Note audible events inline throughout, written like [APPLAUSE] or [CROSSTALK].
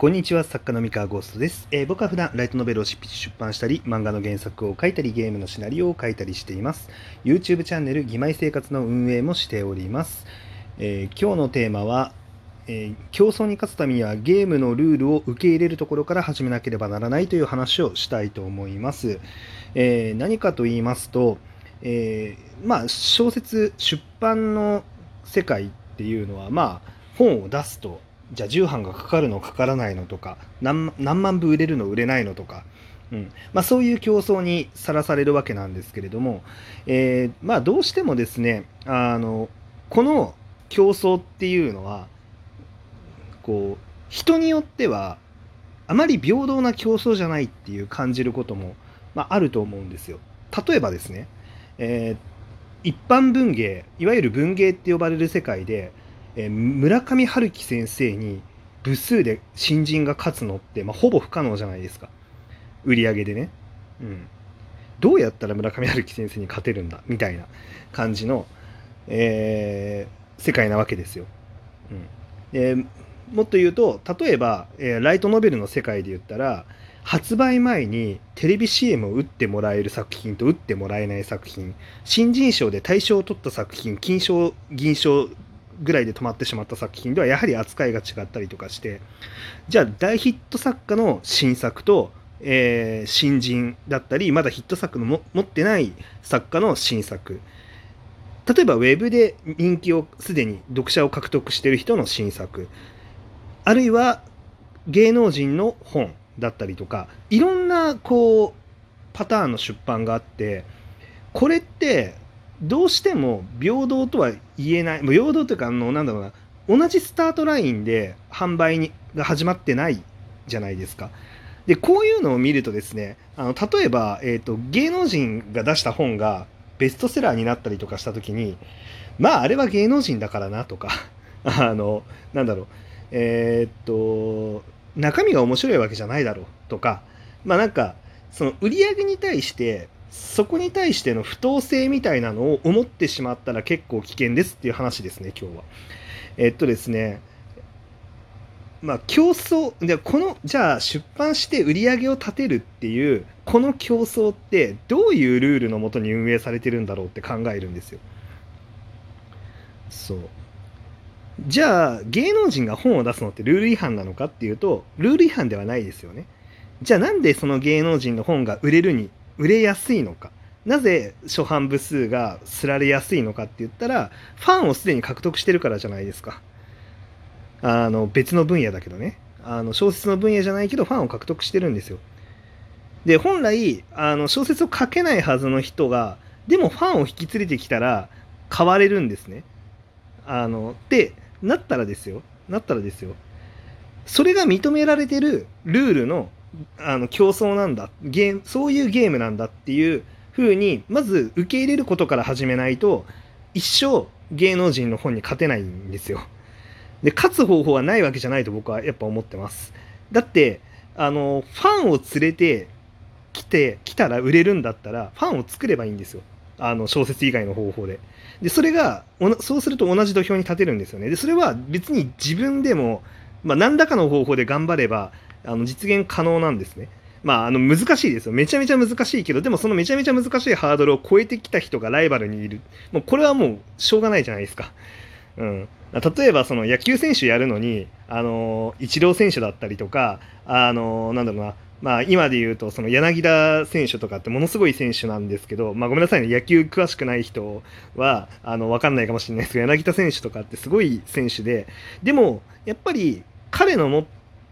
こんにちは、作家の三河ゴーストです、えー僕は普段ライトノベルを執筆出版したり、漫画の原作を書いたり、ゲームのシナリオを書いたりしています。YouTube チャンネル、義妹生活の運営もしております。えー今日のテーマは、えー競争に勝つためにはゲームのルールを受け入れるところから始めなければならないという話をしたいと思います。え何かと言いますと、えまあ、小説出版の世界っていうのは、まあ、本を出すとじゃあ重版がかかるのかからないのとか何万部売れるの売れないのとか、うんまあ、そういう競争にさらされるわけなんですけれども、えーまあ、どうしてもですねあのこの競争っていうのはこう人によってはあまり平等な競争じゃないっていう感じることも、まあ、あると思うんですよ。例えばですね、えー一般文芸いわゆる文芸って呼ばれる世界で、えー村上春樹先生に部数で新人が勝つのって、まあ、ほぼ不可能じゃないですか。売り上げでね、うん、どうやったら村上春樹先生に勝てるんだ？みたいな感じの、えー世界なわけですよ、うん。でもっと言うと例えば、えーライトノベルの世界で言ったら発売前にテレビ CM を打ってもらえる作品と打ってもらえない作品新人賞で大賞を取った作品金賞銀賞ぐらいで止まってしまった作品ではやはり扱いが違ったりとかしてじゃあ大ヒット作家の新作と、えー新人だったりまだヒット作のも持ってない作家の新作。例えばウェブで人気をすでに読者を獲得してる人の新作。あるいは芸能人の本だったりとかいろんなこうパターンの出版があってこれってどうしても平等とは言えない。平等というかあのなんだろうな。同じスタートラインで販売にが始まってないじゃないですか。でこういうのを見るとですねあの例えば、えー、と芸能人が出した本がベストセラーになったりとかした時にまああれは芸能人だからなとか [LAUGHS] あのなんだろう。えーっと中身が面白いわけじゃないだろうとかまあなんかその売り上げに対してそこに対しての不当性みたいなのを思ってしまったら結構危険ですっていう話ですね今日は。えっとですねまあ競争でこのじゃあ出版して売り上げを立てるっていうこの競争ってどういうルールのもとに運営されてるんだろうって考えるんですよ。そうじゃあ芸能人が本を出すのってルール違反なのかっていうとルール違反ではないですよね。じゃあなんでその芸能人の本が売れるに売れやすいのか。なぜ初版部数がすられやすいのかって言ったらファンをすでに獲得してるからじゃないですか。あの別の分野だけどね。あの小説の分野じゃないけどファンを獲得してるんですよ。で本来あの小説を書けないはずの人がでもファンを引き連れてきたら買われるんですね。あのってなったらですよ。なったらですよ。それが認められてるルールのあの競争なんだ。ゲーそういうゲームなんだっていう風にまず受け入れることから始めないと一生芸能人の本に勝てないんですよ。で勝つ方法はないわけじゃないと僕はやっぱ思ってます。だってあのファンを連れて来て来たら売れるんだったらファンを作ればいいんですよ。あの小説以外の方法で。でそれがそうすると同じ土俵に立てるんですよね。でそれは別に自分でも、まあ、何らかの方法で頑張ればあの実現可能なんですね。まあ、あの難しいですよ。めちゃめちゃ難しいけど、でもそのめちゃめちゃ難しいハードルを超えてきた人がライバルにいる。もうこれはもうしょうがないじゃないですか。うん。例えばその野球選手やるのに、あの、イチロー選手だったりとか、あの、なんだろうな、まあ今で言うとその柳田選手とかってものすごい選手なんですけど、まあごめんなさいね、野球詳しくない人はあの分かんないかもしれないですけど、柳田選手とかってすごい選手で、でもやっぱり彼のも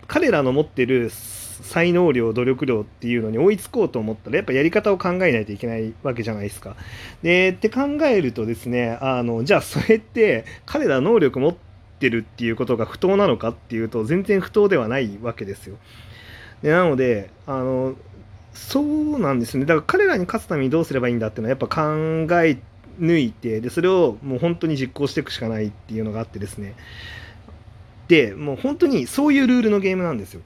彼らの持ってる才能量努力量っていうのに追いつこうと思ったらやっぱやり方を考えないといけないわけじゃないですか。でって考えるとですねあのじゃあそれって彼ら能力持ってるっていうことが不当なのかっていうと全然不当ではないわけですよ。でなのであのそうなんですねだから彼らに勝つためにどうすればいいんだっていうのはやっぱ考え抜いてでそれをもう本当に実行していくしかないっていうのがあってですねでもう本当にそういうルールのゲームなんですよ。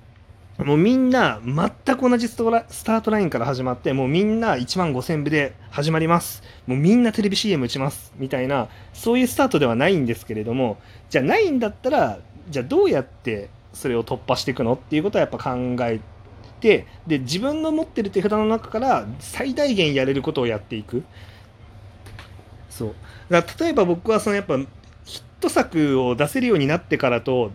もうみんな全く同じストラスタートラインから始まってもうみんな1万5000部で始まります。もうみんなテレビ CM 打ちます。みたいなそういうスタートではないんですけれどもじゃあないんだったらじゃあどうやってそれを突破していくの？っていうことはやっぱ考えてで自分の持ってる手札の中から最大限やれることをやっていく。そう。だから例えば僕はそのやっぱット作を出せるようになってからと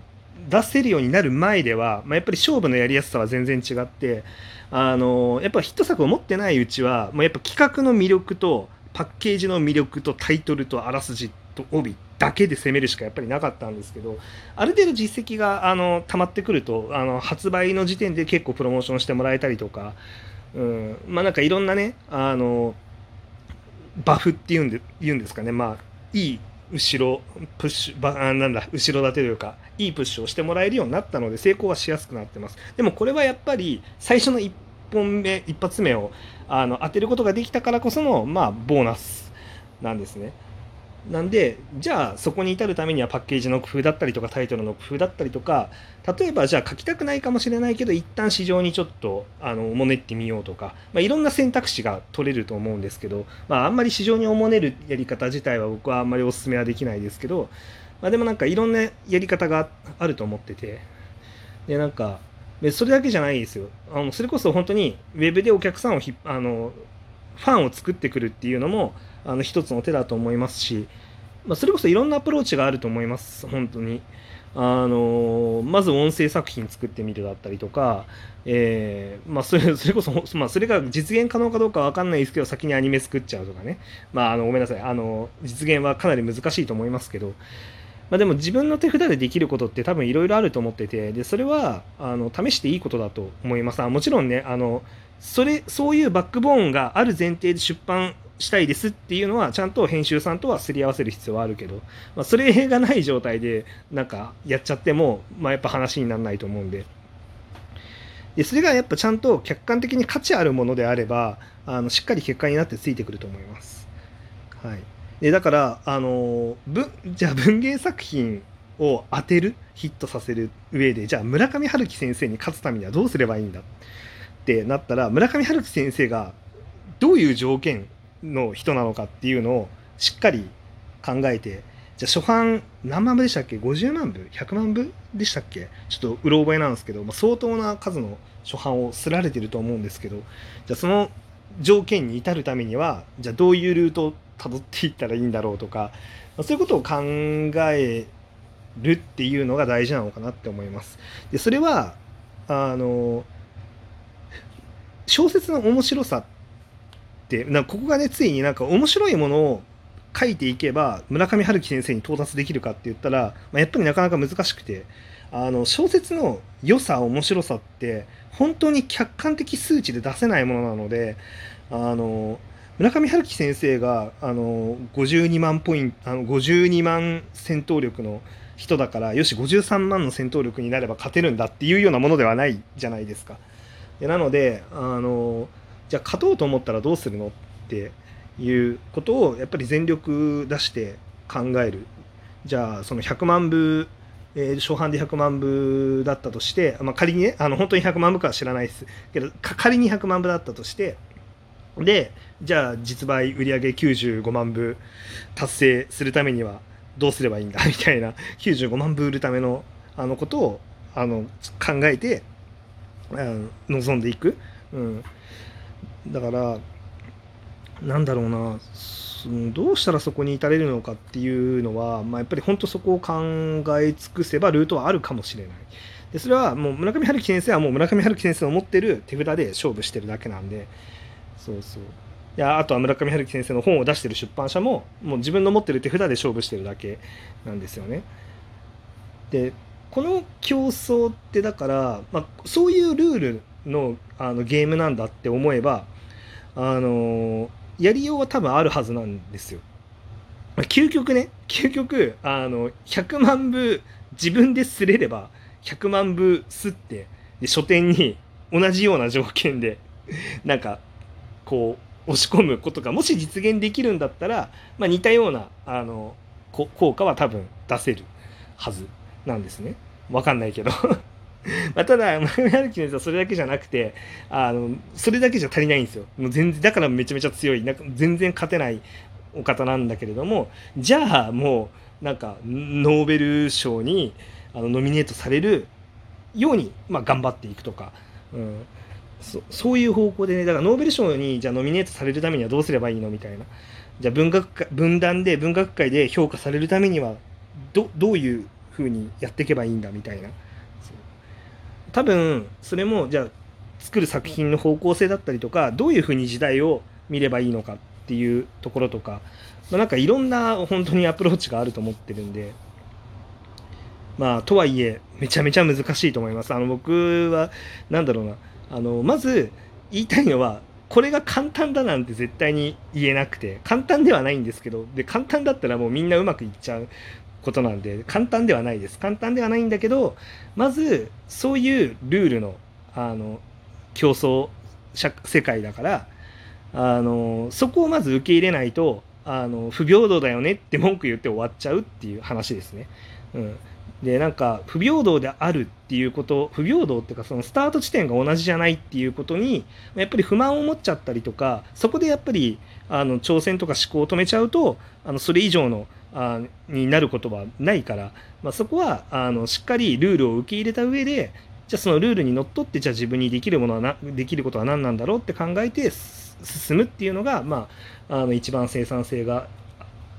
出せるようになる前では、まあ、やっぱり勝負のやりやすさは全然違ってあのやっぱヒット作を持ってないうちはもうやっぱ企画の魅力とパッケージの魅力とタイトルとあらすじと帯だけで攻めるしかやっぱりなかったんですけどある程度実績があの溜まってくるとあの発売の時点で結構プロモーションしてもらえたりとか、うん、まあなんかいろんなねあのバフっていうんで言うんですかね。まあいい後ろプッシュばなんだ後ろ盾というかいいプッシュをしてもらえるようになったので成功はしやすくなってます。でもこれはやっぱり最初の1本目1発目をあの当てることができたからこそのまあボーナスなんですね。なんでじゃあそこに至るためにはパッケージの工夫だったりとかタイトルの工夫だったりとか例えばじゃあ書きたくないかもしれないけど一旦市場にちょっとあのおもねってみようとか、まあ、いろんな選択肢が取れると思うんですけど、まあ、あんまり市場におもねるやり方自体は僕はあんまりお勧めはできないですけど、まあ、でもなんかいろんなやり方があると思っててでなんかそれだけじゃないですよ。あのそれこそ本当にウェブでお客さんをひあのファンを作ってくるっていうのもあの一つの手だと思いますし、まあ、それこそいろんなアプローチがあると思います本当に。あのまず音声作品作ってみるだったりとか、えーまあ、それそれこそ、まあ、それが実現可能かどうか分かんないですけど先にアニメ作っちゃうとかね、まあ、あのごめんなさいあの実現はかなり難しいと思いますけど、まあ、でも自分の手札でできることって多分いろいろあると思っててでそれはあの試していいことだと思います。あもちろんねあのそれそういうバックボーンがある前提で出版したいですっていうのはちゃんと編集さんとはすり合わせる必要はあるけど、まあ、それがない状態でなんかやっちゃっても、まあ、やっぱ話にならないと思うんで。でそれがやっぱちゃんと客観的に価値あるものであればあのしっかり結果になってついてくると思います。はい、でだからあのじゃあ文芸作品を当てるヒットさせる上でじゃあ村上春樹先生に勝つためにはどうすればいいんだ？ってなったら村上春樹先生がどういう条件の人なのかっていうのをしっかり考えてじゃあ初版何万部でしたっけ？50万部？100万部でしたっけ？ちょっとうろ覚えなんですけど、まあ、相当な数の初版をすられてると思うんですけどじゃあその条件に至るためにはじゃあどういうルートたどっていったらいいんだろうとか、そういうことを考えるっていうのが大事なのかなって思います。でそれはあの小説の面白さってなここがねついになんか面白いものを書いていけば村上春樹先生に到達できるかって言ったら、まあ、やっぱりなかなか難しくてあの小説の良さ面白さって本当に客観的数値で出せないものなのであの村上春樹先生があの52万ポイントあの52万戦闘力の人だからよし53万の戦闘力になれば勝てるんだっていうようなものではないじゃないですか。でなのであのじゃあ勝とうと思ったらどうするのっていうことをやっぱり全力出して考えるじゃあその100万部、えー、初版で100万部だったとして、まあ、仮にねあの本当に100万部かは知らないですけど仮に100万部だったとしてでじゃあ実売売上95万部達成するためにはどうすればいいんだ？[LAUGHS] みたいな95万部売るためのあのことをあの考えて、うん、望んでいく、うん、だからなんだろうなどうしたらそこに至れるのかっていうのは、まあ、やっぱり本当そこを考え尽くせばルートはあるかもしれない。でそれはもう村上春樹先生はもう村上春樹先生の持ってる手札で勝負してるだけなんで。そうそういやあとは村上春樹先生の本を出してる出版社ももう自分の持ってる手札で勝負してるだけなんですよね。でこの競争ってだから、まあ、そういうルールのあのゲームなんだって思えばあのやりようは多分あるはずなんですよ。ま究極ね究極あの100万部自分ですれれば100万部すってで書店に同じような条件でなんかこう押し込むことがもし実現できるんだったら、まあ、似たようなあの効果は多分出せるはずなんですね。わかんないけど [LAUGHS] まあ、ただ、村上春樹のやつはそれだけじゃなくて、あの、それだけじゃ足りないんですよ。もう全然、だからめちゃめちゃ強い、なんか全然勝てないお方なんだけれども、じゃあもう、なんか、ノーベル賞にあのノミネートされるように、まあ、頑張っていくとか、うん、そそういう方向でねだからノーベル賞にじゃあノミネートされるためにはどうすればいいのみたいな。じゃあ文学分断で文学界で評価されるためにはどどういうふうにやっていけばいいんだみたいな。多分それもじゃあ作る作品の方向性だったりとかどういうふうに時代を見ればいいのかっていうところとか、まあ、なんかいろんな本当にアプローチがあると思ってるんでまあとはいえめちゃめちゃ難しいと思います。あの僕は何だろうな。あのまず言いたいのはこれが簡単だなんて絶対に言えなくて簡単ではないんですけどで簡単だったらもうみんなうまくいっちゃうことなんで簡単ではないです簡単ではないんだけどまずそういうルールのあの競争世界だからあのそこをまず受け入れないとあの不平等だよねって文句言って終わっちゃうっていう話ですね。うん、でなんか不平等であるっていうこと不平等っていうかそのスタート地点が同じじゃないっていうことにやっぱり不満を持っちゃったりとかそこでやっぱりあの挑戦とか思考を止めちゃうとあのそれ以上のあになることはないから、まあ、そこはあのしっかりルールを受け入れた上でじゃあそのルールにのっとってじゃあ自分にできるものはなできることは何なんだろうって考えて進むっていうのが、まあ、あの一番生産性が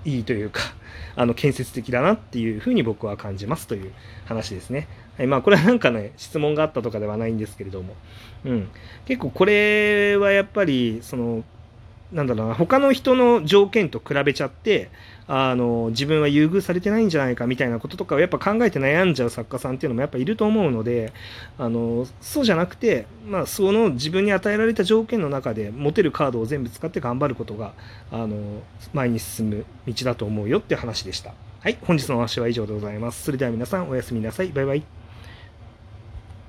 いいというか [LAUGHS] あの建設的だなっていうふうに僕は感じますという話ですね。はい、まあこれはなんかね質問があったとかではないんですけれども、うん、結構これはやっぱりそのなんだろうな他の人の条件と比べちゃってあの自分は優遇されてないんじゃないかみたいなこととかをやっぱ考えて悩んじゃう作家さんっていうのもやっぱいると思うのであのそうじゃなくて、まあ、その自分に与えられた条件の中で持てるカードを全部使って頑張ることがあの前に進む道だと思うよって話でした。はい、本日のお話は以上でございます。それでは皆さんおやすみなさい。バイバイ。